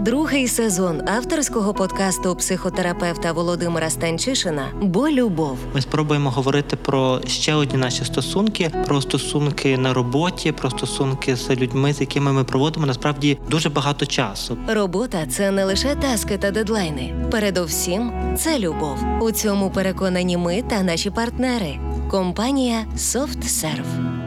Другий сезон авторського подкасту психотерапевта Володимира Станчишина Бо любов. Ми спробуємо говорити про ще одні наші стосунки, про стосунки на роботі, про стосунки з людьми, з якими ми проводимо насправді дуже багато часу. Робота це не лише таски та дедлайни. Передовсім це любов. У цьому переконані ми та наші партнери. Компанія SoftServe.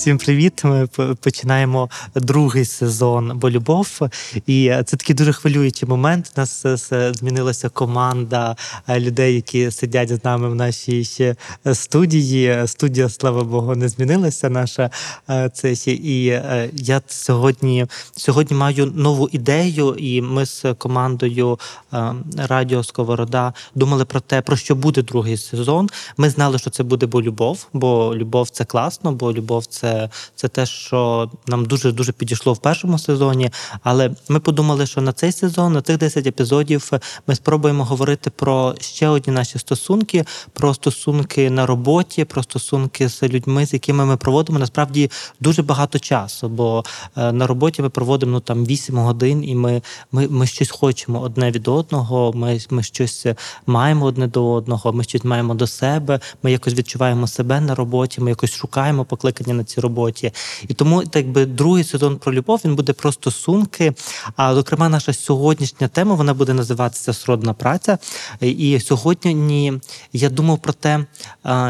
Всім привіт! Ми починаємо другий сезон бо любов. І це такий дуже хвилюючий момент. У нас е, змінилася команда е, людей, які сидять з нами в нашій ще е, студії. Студія, слава Богу, не змінилася. Наша е, це ще. І е, я сьогодні, сьогодні маю нову ідею, і ми з командою е, Радіо Сковорода думали про те, про що буде другий сезон. Ми знали, що це буде бо любов, бо любов це класно, бо любов це, це те, що нам дуже дуже підійшло в першому сезоні. Але ми подумали, що на цей сезон, на цих 10 епізодів, ми спробуємо говорити про ще одні наші стосунки, про стосунки на роботі, про стосунки з людьми, з якими ми проводимо насправді дуже багато часу. Бо е, на роботі ми проводимо ну там 8 годин, і ми, ми, ми щось хочемо одне від одного. Ми, ми щось маємо одне до одного, ми щось маємо до себе. Ми якось відчуваємо себе на роботі. Ми якось шукаємо покликання на цій роботі. І тому, так би другий сезон про любов він буде про стосунки. А зокрема, наша сьогоднішня тема вона буде називатися Сродна праця. І сьогодні я думав про те,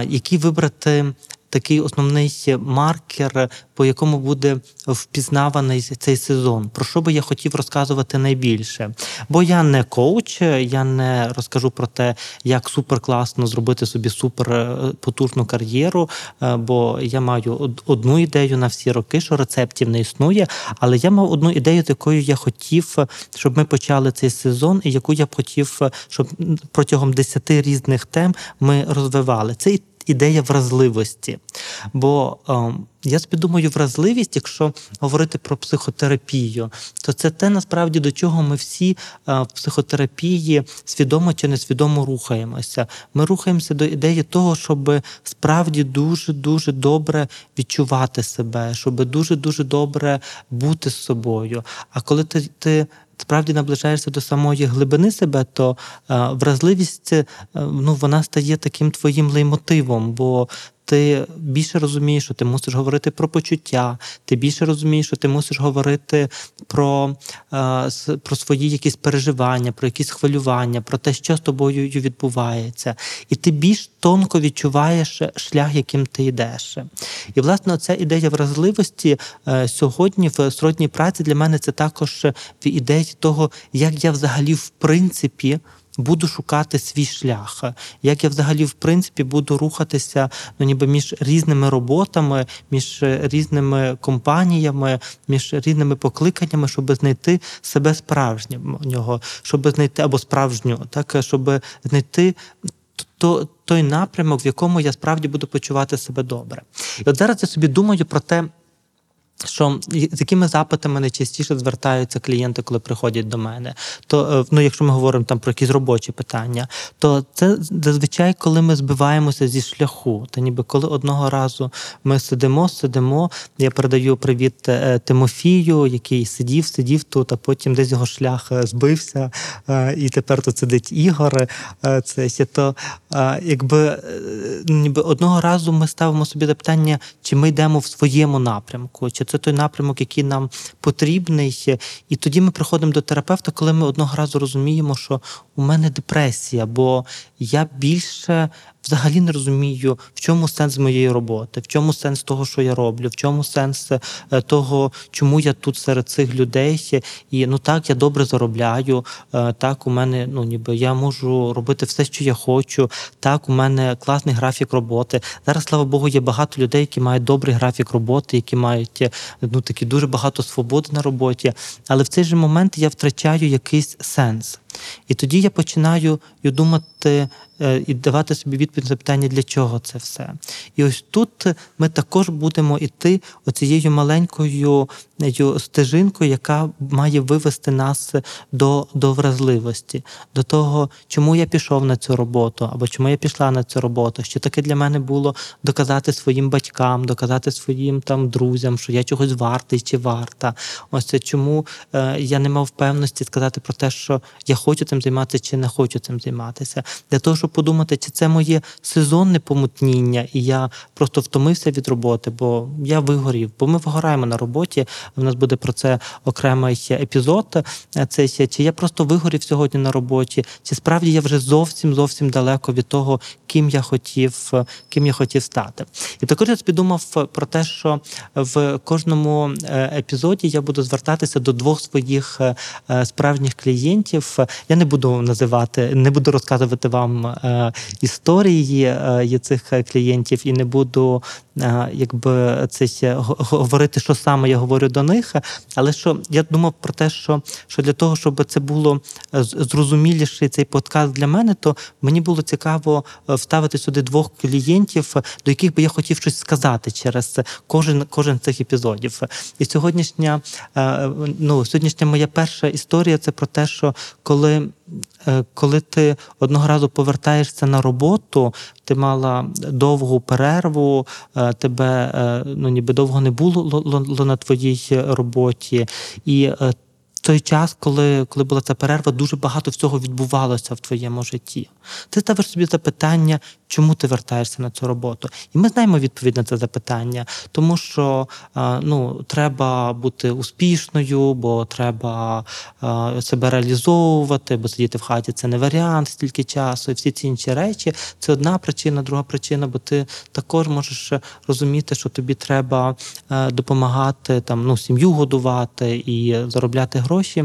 які вибрати. Такий основний маркер, по якому буде впізнаваний цей сезон. Про що би я хотів розказувати найбільше? Бо я не коуч, я не розкажу про те, як супер класно зробити собі супер е, потужну кар'єру. е, Бо я маю одну ідею на всі роки, що рецептів не існує. Але я мав одну ідею, якою я хотів, щоб ми почали цей сезон, і яку я б хотів, щоб протягом 10 різних тем ми розвивали. Це і ідея вразливості. Бо е, я собі думаю, вразливість, якщо говорити про психотерапію, то це те насправді до чого ми всі е, в психотерапії свідомо чи несвідомо рухаємося. Ми рухаємося до ідеї того, щоб справді дуже дуже добре відчувати себе, щоб дуже дуже добре бути з собою. А коли ти, ти справді наближаєшся до самої глибини себе, то е, вразливість е, ну, вона стає таким твоїм леймотивом, бо ти більше розумієш, що ти мусиш говорити про почуття, ти більше розумієш, що ти мусиш говорити про, е, про свої якісь переживання, про якісь хвилювання, про те, що з тобою відбувається. І ти більш тонко відчуваєш шлях, яким ти йдеш. І, власне, ця ідея вразливості е, сьогодні в сродній праці для мене це також в ідеї того, як я взагалі в принципі. Буду шукати свій шлях, як я взагалі в принципі буду рухатися ну, ніби між різними роботами, між різними компаніями, між різними покликаннями, щоб знайти себе справжнього, щоб знайти або справжню, так щоб знайти то, той напрямок, в якому я справді буду почувати себе добре. І от зараз я собі думаю про те. Що з якими запитами найчастіше звертаються клієнти, коли приходять до мене? То е, ну, якщо ми говоримо там про якісь робочі питання, то це зазвичай, коли ми збиваємося зі шляху. Та ніби коли одного разу ми сидимо, сидимо. Я передаю привіт е, Тимофію, який сидів, сидів тут, а потім десь його шлях е, збився, і тепер тут сидить Ігор. Це то, якби ніби одного разу ми ставимо собі запитання, чи ми йдемо в своєму напрямку, чи це той напрямок, який нам потрібний. І тоді ми приходимо до терапевта, коли ми одного разу розуміємо, що у мене депресія, бо я більше взагалі не розумію, в чому сенс моєї роботи, в чому сенс того, що я роблю, в чому сенс е, того, чому я тут серед цих людей. І ну так, я добре заробляю. е, Так, у мене ну ніби я можу робити все, що я хочу. Так, у мене класний графік роботи. Зараз, слава Богу, є багато людей, які мають добрий графік роботи, які мають е, ну такі дуже багато свободи на роботі. Але в цей же момент я втрачаю якийсь сенс. І тоді я починаю думати і давати собі відповідь на запитання, для чого це все. І ось тут ми також будемо іти оцією маленькою стежинкою, яка має вивести нас до, до вразливості, до того, чому я пішов на цю роботу, або чому я пішла на цю роботу. Що таке для мене було доказати своїм батькам, доказати своїм там друзям, що я чогось вартий чи варта. Ось це чому е, я не мав впевненості сказати про те, що я хочу цим займатися чи не хочу цим займатися. Для того, щоб подумати, чи це моє сезонне помутніння, і я просто втомився від роботи, бо я вигорів, бо ми вигораємо на роботі. В нас буде про це окремий епізод. е, Це чи я просто вигорів сьогодні на роботі, чи справді я вже зовсім зовсім далеко від того, ким я хотів, е, ким я хотів стати. І також я подумав про те, що в кожному е, епізоді я буду звертатися до двох своїх е, е, справжніх клієнтів. Я не буду називати, не буду розказувати вам е, історії е, цих е, клієнтів, і не буду е, якби це говорити, що саме я говорю до них. Але що я думав про те, що, що для того, щоб це було зрозуміліше з- зрозуміліший цей подкаст для мене, то мені було цікаво е, вставити сюди двох клієнтів, е, до яких би я хотів щось сказати через кожен кожен цих епізодів. І сьогоднішня, е, ну, сьогоднішня моя перша історія це про те, що коли. Е, Коли ти одного разу повертаєшся на роботу, ти мала довгу перерву, е, тебе е, ну ніби довго не було ло- ло- ло на твоїй роботі, і той час, коли, коли була ця перерва, дуже багато всього відбувалося в твоєму житті. Ти ставиш собі запитання, чому ти вертаєшся на цю роботу? І ми знаємо відповідь на це запитання, тому що е, ну, треба бути успішною, бо треба е, себе реалізовувати, бо сидіти в хаті це не варіант стільки часу, і всі ці інші речі. Це одна причина, друга причина, бо ти також можеш розуміти, що тобі треба е, допомагати там, ну, сім'ю годувати і заробляти гроші.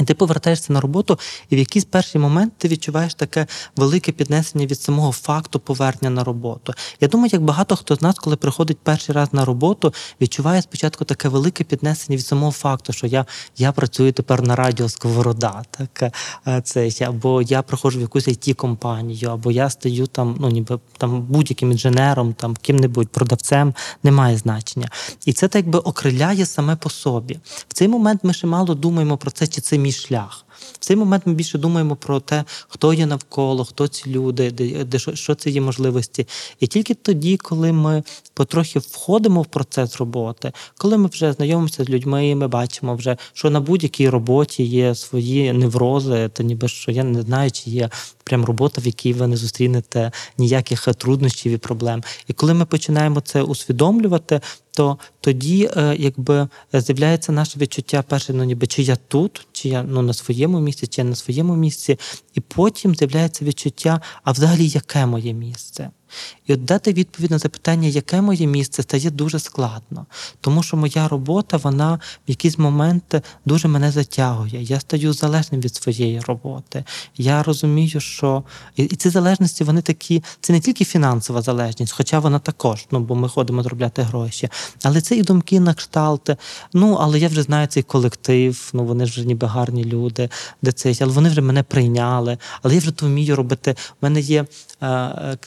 І ти повертаєшся на роботу, і в якийсь перший момент ти відчуваєш таке велике піднесення від самого факту повернення на роботу. Я думаю, як багато хто з нас, коли приходить перший раз на роботу, відчуває спочатку таке велике піднесення від самого факту, що я, я працюю тепер на радіо Сковорода, так е, це або я приходжу в якусь it компанію або я стаю там, ну ніби там будь-яким інженером, там ким-небудь продавцем, немає значення. І це так би окриляє саме по собі. В цей момент ми ще мало думаємо про це, чи це мій шлях. В цей момент ми більше думаємо про те, хто є навколо, хто ці люди, де, де що, що це є можливості. І тільки тоді, коли ми потрохи входимо в процес роботи, коли ми вже знайомимося з людьми, ми бачимо вже, що на будь-якій роботі є свої неврози, то ніби що я не знаю, чи є прям робота, в якій ви не зустрінете ніяких труднощів і проблем. І коли ми починаємо це усвідомлювати, то тоді е, якби з'являється наше відчуття перше, ну ніби чи я тут, чи я ну на своєму місці, чи я на своєму місці, і потім з'являється відчуття, а взагалі яке моє місце? І от дати відповідь на запитання, яке моє місце, стає дуже складно, тому що моя робота, вона в якийсь момент дуже мене затягує. Я стаю залежним від своєї роботи. Я розумію, що і ці залежності вони такі, це не тільки фінансова залежність, хоча вона також, ну бо ми ходимо заробляти гроші. Але це і думки на кшталт. Ну, але я вже знаю цей колектив, ну вони вже ніби гарні люди, де це, але вони вже мене прийняли. Але я вже то вмію робити. У мене є е, е,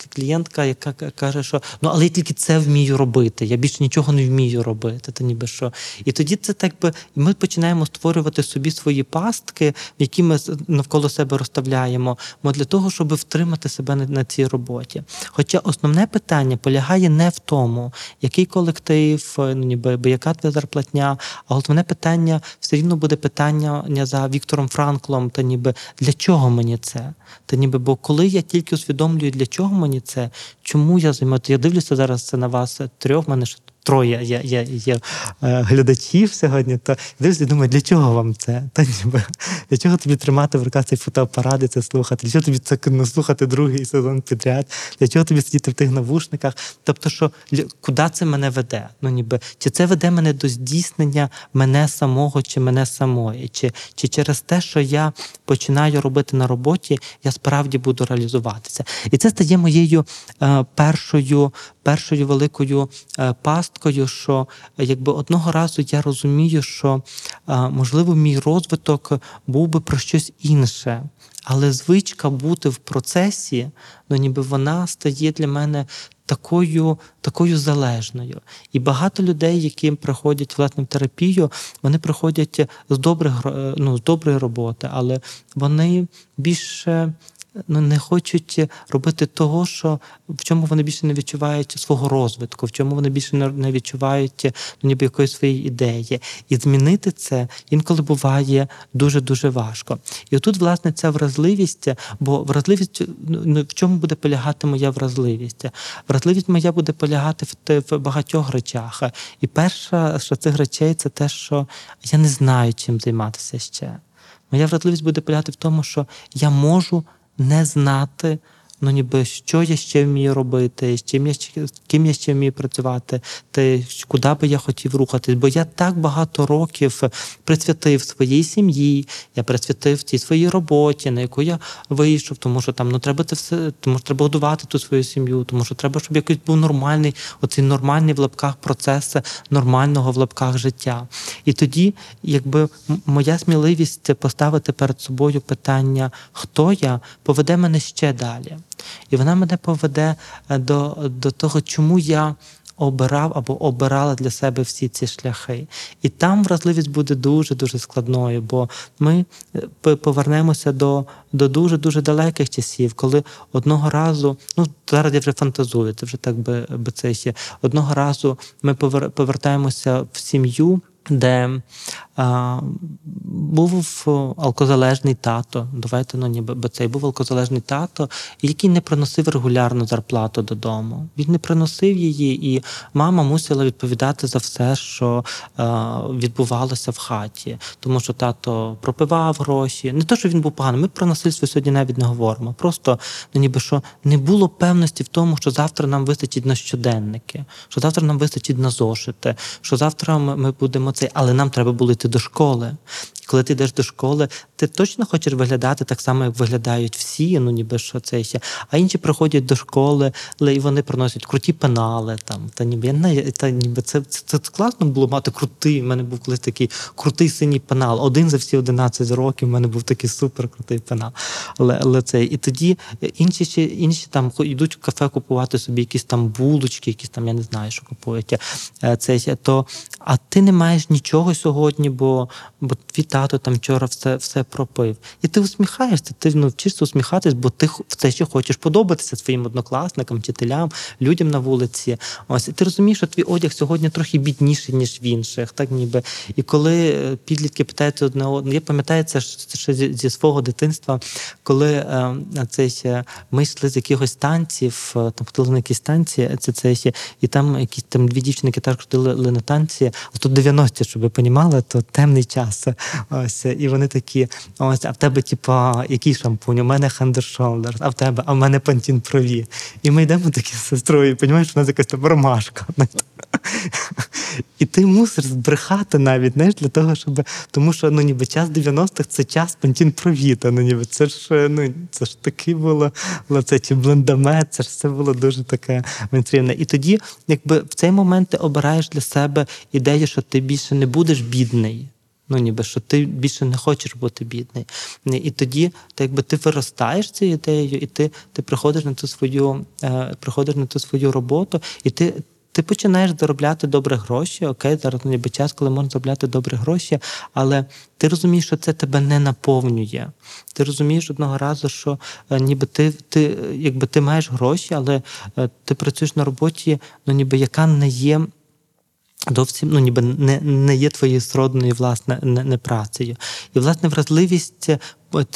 клієнтка, яка каже, що ну але я тільки це вмію робити. Я більше нічого не вмію робити. Та ніби що. І тоді це так би ми починаємо створювати собі свої пастки, які ми навколо себе розставляємо, мо для того, щоб втримати себе на, цій роботі. Хоча основне питання полягає не в тому, який колектив, ну ніби яка твоя зарплатня, а основне питання все рівно буде питання за Віктором Франклом, та ніби для чого мені це? Та ніби, бо коли я тільки усвідомлюю, для чого мені це, чому я займаю, я дивлюся зараз це на вас трьох, в мене ж троє є, є, є е, глядачів сьогодні, то дивлюся і думаю, для чого вам це? Та ніби для чого тобі тримати в руках цей фотоапарат і це слухати? Для чого тобі це ну, слухати другий сезон підряд? Для чого тобі сидіти в тих навушниках? Тобто, що куди це мене веде? Ну ніби чи це веде мене до здійснення мене самого чи мене самої? Чи, чи через те, що я починаю робити на роботі, я справді буду реалізуватися? І це стає моєю е, першою, першою великою е, пасткою, що е, якби одного разу я розумію, що е, можливо мій розвиток був би про щось інше. Але звичка бути в процесі, ну ніби вона стає для мене такою, такою залежною. І багато людей, які приходять власне в терапію, вони приходять з добрих ну, з доброї роботи, але вони більше ну, не хочуть робити того, що в чому вони більше не відчувають свого розвитку, в чому вони більше не- відчувають ну, ніби якоїсь своєї ідеї. І змінити це інколи буває дуже дуже важко. І отут, власне, ця вразливість, бо вразливість ну, ну, в чому буде полягати моя вразливість? Вразливість моя буде полягати в, в багатьох речах. І перша з цих речей це те, що я не знаю, чим займатися ще. Моя вразливість буде полягати в тому, що я можу не знати, ну ніби що я ще вмію робити, з чим я ще з ким я ще вмію працювати, те, куди би я хотів рухатись. Бо я так багато років присвятив своїй сім'ї, я присвятив тій своїй роботі, на яку я вийшов, тому що там ну треба це все, тому що треба годувати ту свою сім'ю, тому що треба, щоб якийсь був нормальний, оцей нормальний в лапках процес нормального в лапках життя. І тоді, якби моя сміливість поставити перед собою питання, хто я, поведе мене ще далі. І вона мене поведе е, до, до того, чому я обирав або обирала для себе всі ці шляхи. І там вразливість буде дуже дуже складною, бо ми е, повернемося до, до дуже дуже далеких часів, коли одного разу, ну зараз я вже фантазую, це вже так би, би це ще одного разу ми повертаємося в сім'ю. Де був алкозалежний тато, давайте ну ніби бо цей був алкозалежний тато, який не приносив регулярно зарплату додому. Він не приносив її, і мама мусила відповідати за все, що а, відбувалося в хаті, тому що тато пропивав гроші. Не то, що він був поганий. Ми про насильство сьогодні навіть не говоримо. Просто ну, ніби що не було певності в тому, що завтра нам вистачить на щоденники, що завтра нам вистачить на зошити, що завтра ми будемо цей, але нам треба було йти до школи. Коли ти йдеш до школи, ти точно хочеш виглядати так само, як виглядають всі, ну ніби що це ще. А інші приходять до школи, але і вони приносять круті пенали. Там та ніби я та ніби це, це, це класно було мати крутий. У мене був колись такий крутий синій пенал. Один за всі 11 років. У мене був такий супер крутий пенал. Але, але це і тоді інші ще інші там йдуть в кафе купувати собі якісь там булочки, якісь там я не знаю, що купують. Е, Це то а ти не маєш нічого сьогодні, бо, бо твій тато там вчора все, все пропив. І ти усміхаєшся, ти ну, вчишся усміхатись, бо ти все ще хочеш подобатися своїм однокласникам, вчителям, людям на вулиці. Ось і ти розумієш, що твій одяг сьогодні трохи бідніший, ніж в інших. Так ніби. І коли е, підлітки питаються одне одного, я пам'ятаю це ще зі, свого дитинства, коли е, це ще ми йшли з якихось танців, е, там ходили на якісь танці, це, це і там якісь там дві дівчини теж ходили на танці. А тут 90 щоб ви понімали, то темний час. Ось, і вони такі: ось, а в тебе, типа, який шампунь? У мене Hand Shoulders, а в тебе, а в мене Pantene Pro-V. І ми йдемо такі з сестрою, і розумієш, у нас якась там ромашка. І ти мусиш збрехати навіть, знаєш, для того, щоб. Тому що ну ніби час 90-х це час Пантін Провіта. Ну ніби це ж е, ну це ж таки було це чи блендамет, це ж все було дуже таке мейнстрімне. І тоді, якби в цей момент ти обираєш для себе ідею, що ти більше не будеш бідний. Ну, ніби що ти більше не хочеш бути бідний. І тоді, так якби ти виростаєш цією ідеєю, і ти, ти приходиш на ту свою, е, приходиш на ту свою роботу, і ти. Ти починаєш заробляти добре гроші, окей, зараз ніби час, коли можна заробляти добре гроші, але ти розумієш, що це тебе не наповнює. Ти розумієш одного разу, що е, ніби ти, ти, якби ти маєш гроші, але е, ти працюєш на роботі, ну ніби яка не є. Зовсім ну, ніби не, не є твоєю сродною власне не, не працею. І власне вразливість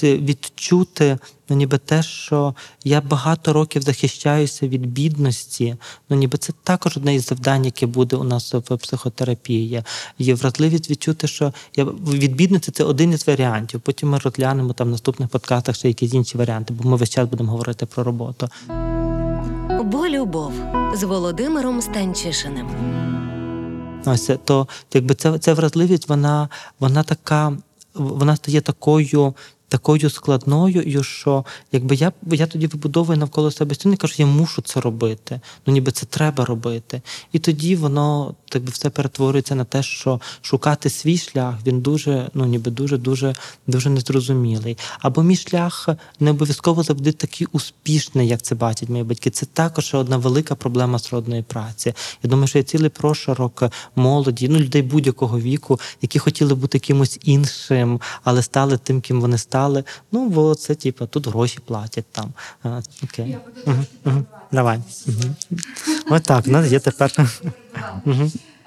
відчути, ну ніби те, що я багато років захищаюся від бідності. Ну ніби це також одне із завдань, яке буде у нас в психотерапії. Є вразливість відчути, що я від бідності це один із варіантів. Потім ми розглянемо там в наступних подкастах ще якісь інші варіанти, бо ми весь час будемо говорити про роботу. Бо любов з Володимиром Станчишиним. Ось то якби ця, ця вразливість, вона, вона така, вона стає такою такою складною, що якби я я тоді вибудовую навколо себе стіни, кажу, я мушу це робити. Ну ніби це треба робити. І тоді воно так би все перетворюється на те, що шукати свій шлях він дуже, ну ніби дуже, дуже, дуже незрозумілий. Або мій шлях не обов'язково завжди такий успішний, як це бачать мої батьки. Це також одна велика проблема сродної праці. Я думаю, що є цілий прошарок молоді, ну людей будь-якого віку, які хотіли бути кимось іншим, але стали тим, ким вони стали. Ну, бо це типу, тут гроші платять там. А, окей. Я буду трошки Давай. Ось так, у нас є тепер.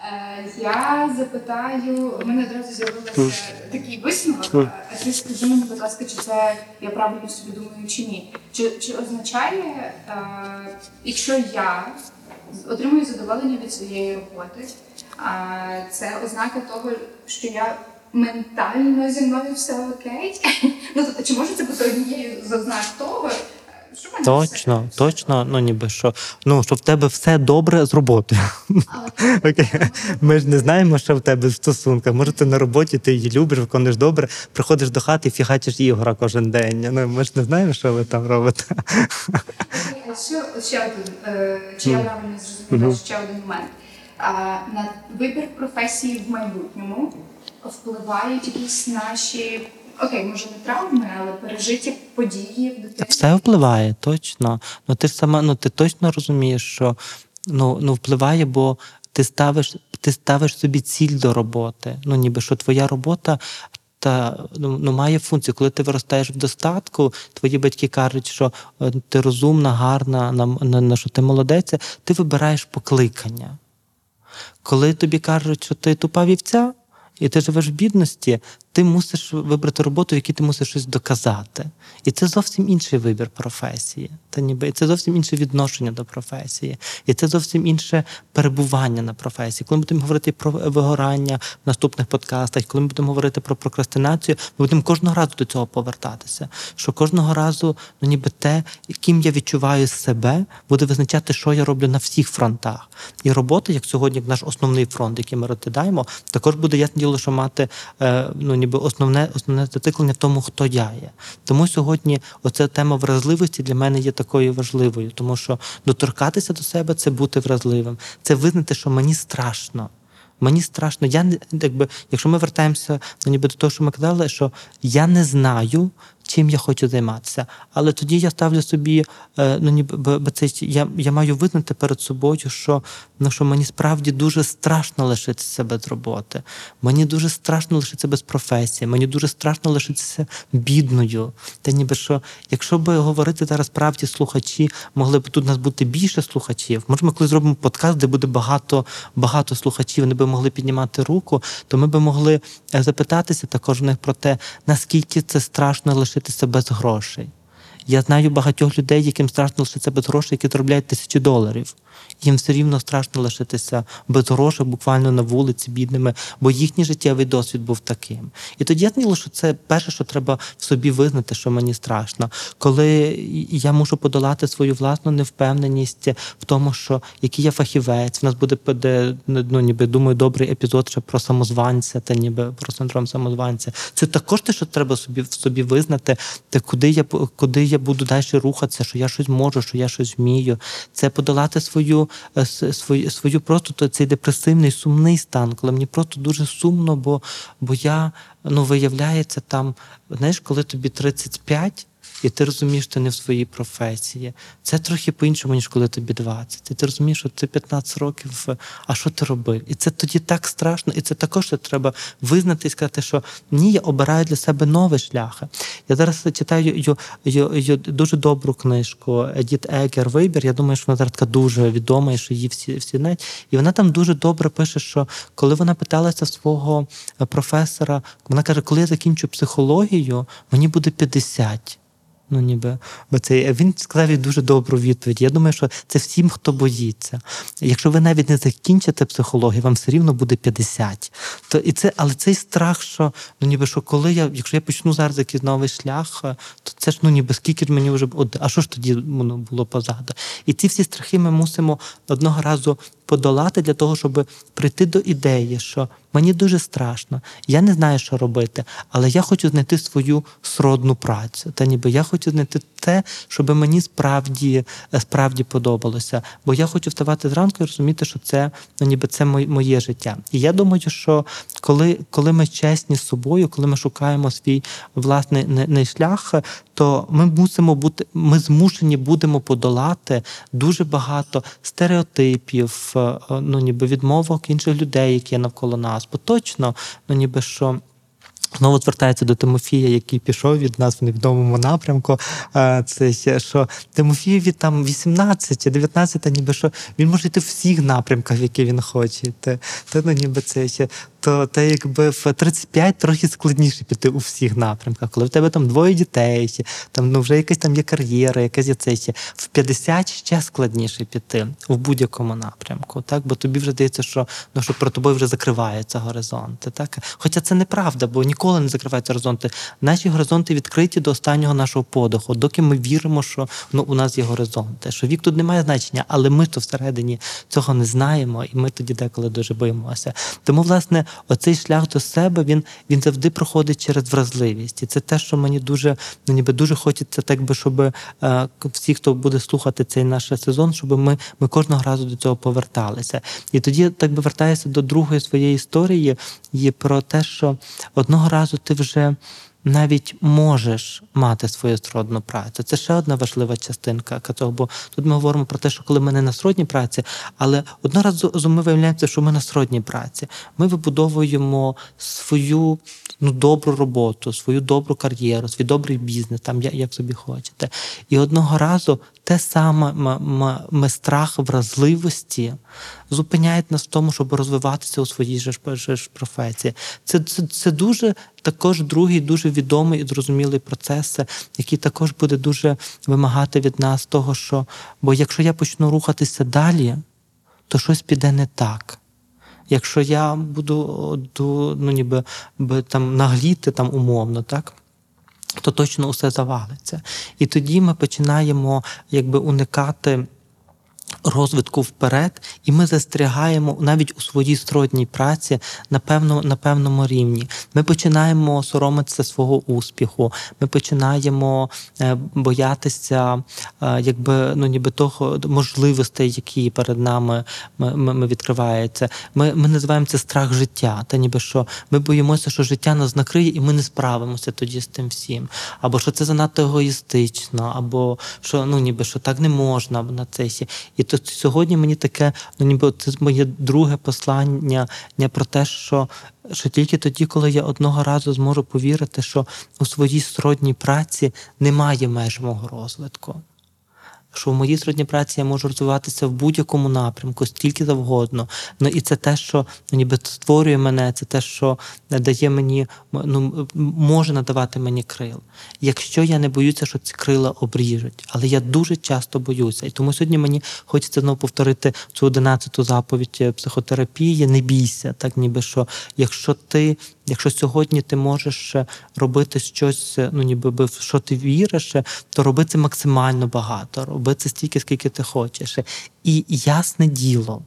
Е, Я запитаю, у мене одразу з'явився такий висновок. А ти скажи мені, будь ласка, чи це я правильно собі думаю, чи ні? Чи, чи означає, е, якщо я отримую задоволення від своєї роботи, е, це ознака того, що я ментально зі мною все окей? Ну тобто, чи може це бути однією з ознак того, що мене Точно, все- точно, ну ніби що. Ну, що в тебе все добре з роботою. Окей. Ми ж не знаємо, що в тебе в стосунках. Може, ти на роботі, ти її любиш, виконуєш добре, приходиш до хати і фігачиш ігора кожен день. Ну, ми ж не знаємо, що ви там робите. Ще, ще один, е, чи я правильно зрозуміла, ще один момент. А, на вибір професії в майбутньому впливають якісь наші, окей, може не травми, але пережиті події в дитинстві. Все впливає, точно. Ну ти сама, ну ти точно розумієш, що ну, ну впливає, бо ти ставиш, ти ставиш собі ціль до роботи. Ну, ніби що твоя робота. Та ну, ну має функцію, коли ти виростаєш в достатку, твої батьки кажуть, що е, ти розумна, гарна, на, на, на що ти молодець, ти вибираєш покликання. Коли тобі кажуть, що ти тупа вівця, і ти живеш в бідності, ти мусиш вибрати роботу, в якій ти мусиш щось доказати. І це зовсім інший вибір професії. Та ніби і це зовсім інше відношення до професії, і це зовсім інше перебування на професії. Коли ми будемо говорити про вигорання в наступних подкастах, коли ми будемо говорити про прокрастинацію, ми будемо кожного разу до цього повертатися. Що кожного разу, ну ніби те, яким я відчуваю себе, буде визначати, що я роблю на всіх фронтах. І робота, як сьогодні, наш основний фронт, який ми розглядаємо, також буде ясне діло, що мати е, ну ніби основне основне зациклення в тому, хто я є. Тому сьогодні оця тема вразливості для мене є такою важливою, тому що доторкатися до себе це бути вразливим, це визнати, що мені страшно. Мені страшно, я якби, якщо ми вертаємося ну, ніби до того, що ми казали, що я не знаю, чим я хочу займатися. Але тоді я ставлю собі, е, ну ніби я, я маю визнати перед собою, що ну що мені справді дуже страшно лишитися без роботи. Мені дуже страшно лишитися без професії, мені дуже страшно лишитися бідною. Та ніби що, якщо би говорити зараз правді, слухачі могли б тут у нас бути більше слухачів. Може, ми коли зробимо подкаст, де буде багато, багато слухачів, вони би могли піднімати руку, то ми би могли е, запитатися також в них про те, наскільки це страшно лишитися без грошей. Я знаю багатьох людей, яким страшно лишитися без грошей, які заробляють тисячі доларів. Їм все рівно страшно лишитися без грошей, буквально на вулиці бідними, бо їхній життєвий досвід був таким. І тоді я знала, що це перше, що треба в собі визнати, що мені страшно. Коли я мушу подолати свою власну невпевненість в тому, що який я фахівець, в нас буде ну, ніби думаю, добрий епізод ще про самозванця та ніби про синдром самозванця. Це також те, що треба собі в собі визнати, те, куди я куди я буду далі рухатися, що я щось можу, що я щось вмію. Це подолати свою, свою, свою просто цей депресивний, сумний стан, коли мені просто дуже сумно, бо, бо я ну виявляється там, знаєш, коли тобі 35, і ти розумієш, що ти не в своїй професії. Це трохи по-іншому, ніж коли тобі 20. І ти розумієш, що ти 15 років, а що ти робив? І це тоді так страшно, і це також ще треба визнати і сказати, що ні, я обираю для себе нові шляхи. Я зараз читаю дуже добру книжку Едіт Егер Вибір. Я думаю, що вона зараз така дуже відома, і що її всі всі знають. І вона там дуже добре пише, що коли вона питалася свого е, професора, вона каже, коли я закінчу психологію, мені буде 50. Ну, ніби бо це він сказав дуже добру відповідь. Я думаю, що це всім, хто боїться. Якщо ви навіть не закінчите психологію, вам все рівно буде 50. То і це, але цей страх, що ну ніби що коли я, якщо я почну зараз якийсь новий шлях, е, то це ж ну ніби скільки ж мені вже от, а що ж тоді ну, було позаду? І ці всі страхи ми мусимо одного разу подолати для того, щоб прийти до ідеї, що мені дуже страшно, я не знаю, що робити, але я хочу знайти свою сродну працю. Та ніби я хочу знайти те, щоб мені справді, е, справді подобалося. Бо я хочу вставати зранку і розуміти, що це ну, ніби це моє, життя. І я думаю, що коли, коли ми чесні з собою, коли ми шукаємо свій власний не, шлях, то ми мусимо бути, ми змушені будемо подолати дуже багато стереотипів, ну ніби відмовок інших людей, які є навколо нас. Бо точно, ну ніби що. Знову звертається до Тимофія, який пішов від нас в невідомому напрямку. Е, Це що Тимофієві там 18 чи 19, ніби що він може йти в всіх напрямках, які він хоче. Те, те ну, ніби це ще. То те, якби в 35 трохи складніше піти у всіх напрямках. Коли в тебе там двоє дітей, там ну вже якась там є кар'єра, якась є це ще. В 50 ще складніше піти в будь-якому напрямку. Так, бо тобі вже здається, що ну що про тобою вже закриваються горизонти. Так, хоча це неправда, бо ніколи не закриваються горизонти. Наші горизонти відкриті до останнього нашого подиху, доки ми віримо, що ну у нас є горизонти. Що вік тут не має значення, але ми то всередині цього не знаємо, і ми тоді деколи дуже боїмося. Тому, власне, оцей шлях до себе він, він завжди проходить через вразливість. І це те, що мені дуже ну, ніби дуже хочеться, так би, щоб е, всі, хто буде слухати цей наш сезон, щоб ми, ми кожного разу до цього поверталися. І тоді, так би вертаюся до другої своєї історії, і про те, що одного разу ти вже. Навіть можеш мати свою сродну працю. Це ще одна важлива частинка цього, бо тут ми говоримо про те, що коли ми не на сродній праці, але одноразу ми виявляємося, що ми на сродній праці. Ми вибудовуємо свою ну, добру роботу, свою добру кар'єру, свій добрий бізнес, там як, собі хочете. І одного разу те саме м- м- м- страх вразливості зупиняє нас в тому, щоб розвиватися у своїй же ж, професії. Це, це, це дуже також другий дуже відомий і зрозумілий процес, який також буде дуже вимагати від нас того, що бо якщо я почну рухатися далі, то щось піде не так. Якщо я буду ну, ніби би, там нагліти там умовно, так? То точно усе завалиться. І тоді ми починаємо якби уникати розвитку вперед, і ми застрягаємо навіть у своїй сродній праці на певному, на певному рівні. Ми починаємо соромитися свого успіху, ми починаємо е, боятися, е, якби ну ніби того можливостей, які перед нами ми, ми, відкриваються. Ми, ми називаємо це страх життя. Та ніби що ми боїмося, що життя нас накриє, і ми не справимося тоді з тим всім. Або що це занадто егоїстично, або що ну ніби що так не можна на це. І то сьогодні мені таке, ну ніби це моє друге послання не про те, що, що тільки тоді, коли я одного разу зможу повірити, що у своїй сродній праці немає меж мого розвитку. Що в моїй сродній праці я можу розвиватися в будь-якому напрямку, стільки завгодно. Ну і це те, що ну, ніби створює мене, це те, що дає мені, ну може надавати мені крил. Якщо я не боюся, що ці крила обріжуть, але я дуже часто боюся. І тому сьогодні мені хочеться знову повторити цю одинадцяту заповідь е, психотерапії. Не бійся, так ніби що, якщо ти. Якщо сьогодні ти можеш е, робити щось, е, ну ніби би в що ти віриш, то роби це максимально багато, роби це стільки, скільки ти хочеш. І ясне діло,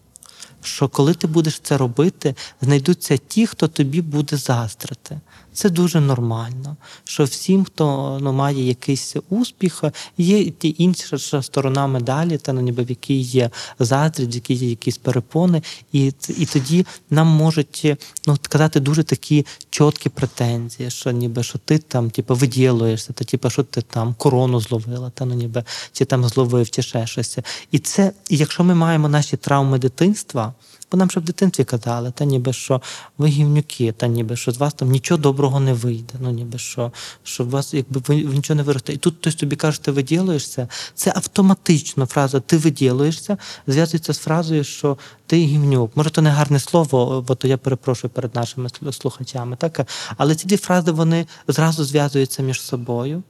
що коли ти будеш це робити, знайдуться ті, хто тобі буде заздрити. Це дуже нормально. Що всім, хто ну, має якийсь успіх, є ті інша сторона медалі, та ну, ніби в якій є заздрість, в якій є якісь перепони, і і тоді нам можуть ну, казати дуже такі чіткі претензії, що ніби що ти там, типу, виділуєшся, то типу, що ти там корону зловила, та ну ніби чи там зловив, чи ще щось. І це, якщо ми маємо наші травми дитинства. Бо нам ще в дитинстві казали, та ніби що ви гівнюки, та ніби що з вас там нічого доброго не вийде. Ну ніби що, що у вас якби ви нічого не виросте. І тут хтось тобі каже, ти виділуєшся. Це автоматично фраза Ти виділуєшся, зв'язується з фразою, що ти гівнюк. Може, то не гарне слово, бо то я перепрошую перед нашими слухачами. Так? Але ці дві фрази вони зразу зв'язуються між собою.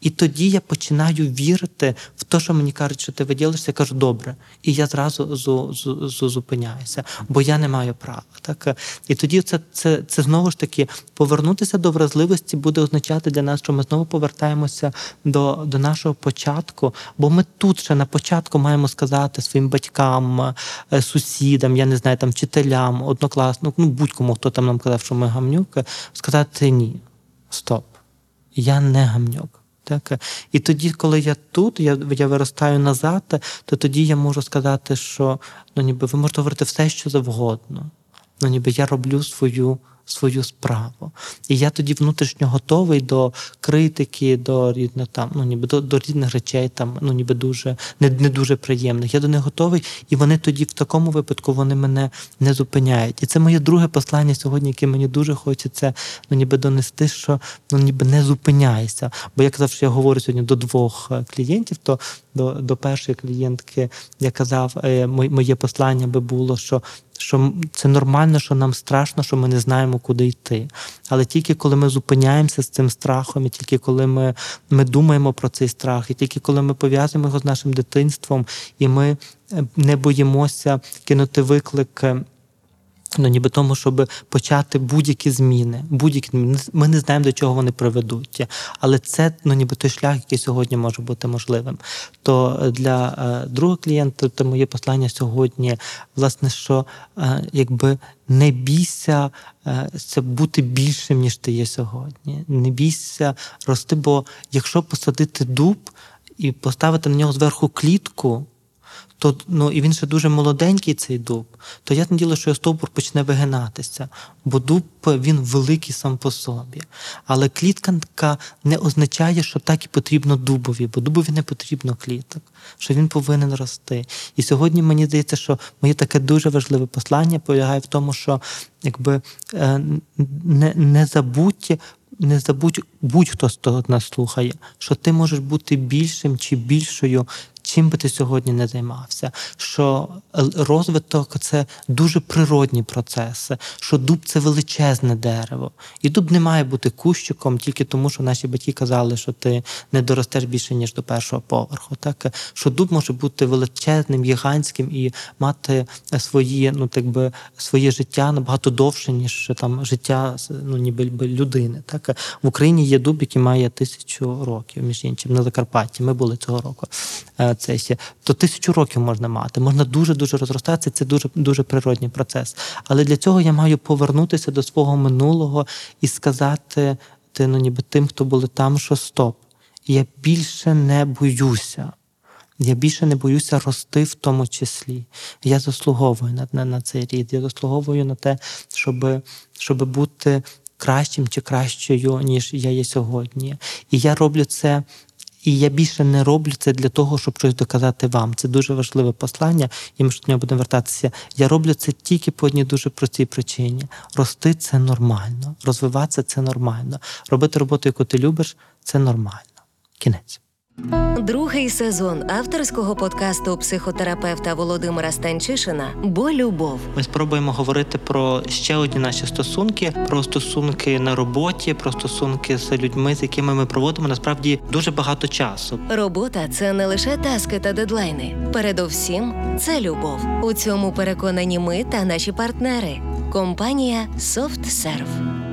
І тоді я починаю вірити в те, що мені кажуть, що ти виділишся, я кажу, добре. І я зразу зу- зу- зу- зупиняюся, бо я не маю права. Так? І тоді це, це, це знову ж таки повернутися до вразливості буде означати для нас, що ми знову повертаємося до, до нашого початку, бо ми тут ще на початку маємо сказати своїм батькам, е, сусідам, я не знаю, там вчителям, однокласникам, ну будь-кому, хто там нам казав, що ми гамнюки, сказати ні, стоп, я не гамнюк. Так? І тоді, коли я тут, я, я виростаю назад, то тоді я можу сказати, що ну, ніби ви можете говорити все, що завгодно. Ну, ніби я роблю свою, свою справу. І я тоді внутрішньо готовий до критики, до рідно, там, ну, ніби до, до різних речей, там, ну, ніби дуже не, не дуже приємних. Я до них готовий, і вони тоді в такому випадку вони мене не зупиняють. І це моє друге послання сьогодні, яке мені дуже хочеться ну, ніби донести, що ну, ніби не зупиняйся. Бо я казав, що я говорю сьогодні до двох е, клієнтів, то до, до першої клієнтки я казав, е, моє послання би було, що що це нормально, що нам страшно, що ми не знаємо, куди йти. Але тільки коли ми зупиняємося з цим страхом, і тільки коли ми, ми думаємо про цей страх, і тільки коли ми пов'язуємо його з нашим дитинством, і ми е, не боїмося кинути виклик. Ну, ніби тому, щоб почати будь-які зміни. Будь-які ми не знаємо, до чого вони приведуть, але це ну, ніби той шлях, який сьогодні може бути можливим. То е, для е, другого клієнта, то моє послання сьогодні, власне, що е, якби не бійся е, це бути більшим, ніж ти є сьогодні. Не бійся рости, бо якщо посадити дуб і поставити на нього зверху клітку то ну і він ще дуже молоденький, цей дуб, то я надію, що стовбур почне вигинатися, бо дуб він великий сам по собі. Але клітка не означає, що так і потрібно дубові, бо дубові не потрібно кліток, що він повинен рости. І сьогодні мені здається, що моє таке дуже важливе послання полягає в тому, що якби е, не, не забудь. Не забудь будь-хто з того нас слухає, що ти можеш бути більшим чи більшою, чим би ти сьогодні не займався. Що е, розвиток це дуже природні процеси, що дуб це величезне дерево. І дуб не має бути кущиком тільки тому, що наші батьки казали, що ти не доростеш більше, ніж до першого поверху. Так? Що дуб може бути величезним, гігантським і мати свої, ну так би, своє життя набагато довше, ніж там життя ну, ніби людини. Так? В Україні є дуб, який має тисячу років, між іншим, на Закарпатті. Ми були цього року. Це то тисячу років можна мати. Можна дуже дуже розростатися. Це дуже дуже природній процес. Але для цього я маю повернутися до свого минулого і сказати ти, ну, ніби тим, хто були там, що стоп. Я більше не боюся. Я більше не боюся рости в тому числі. Я заслуговую на, на, на цей рід. Я заслуговую на те, щоб, щоб бути кращим чи кращою, ніж я є сьогодні. І я роблю це. І я більше не роблю це для того, щоб щось доказати вам. Це дуже важливе послання, і ми ж до нього будемо вертатися. Я роблю це тільки по одній дуже простій причині: рости це нормально, розвиватися це нормально. Робити роботу, яку ти любиш, це нормально. Кінець. Другий сезон авторського подкасту психотерапевта Володимира Станчишина Бо любов. Ми спробуємо говорити про ще одні наші стосунки, про стосунки на роботі, про стосунки з людьми, з якими ми проводимо насправді дуже багато часу. Робота це не лише таски та дедлайни. Передовсім це любов. У цьому переконані ми та наші партнери. Компанія SoftServe.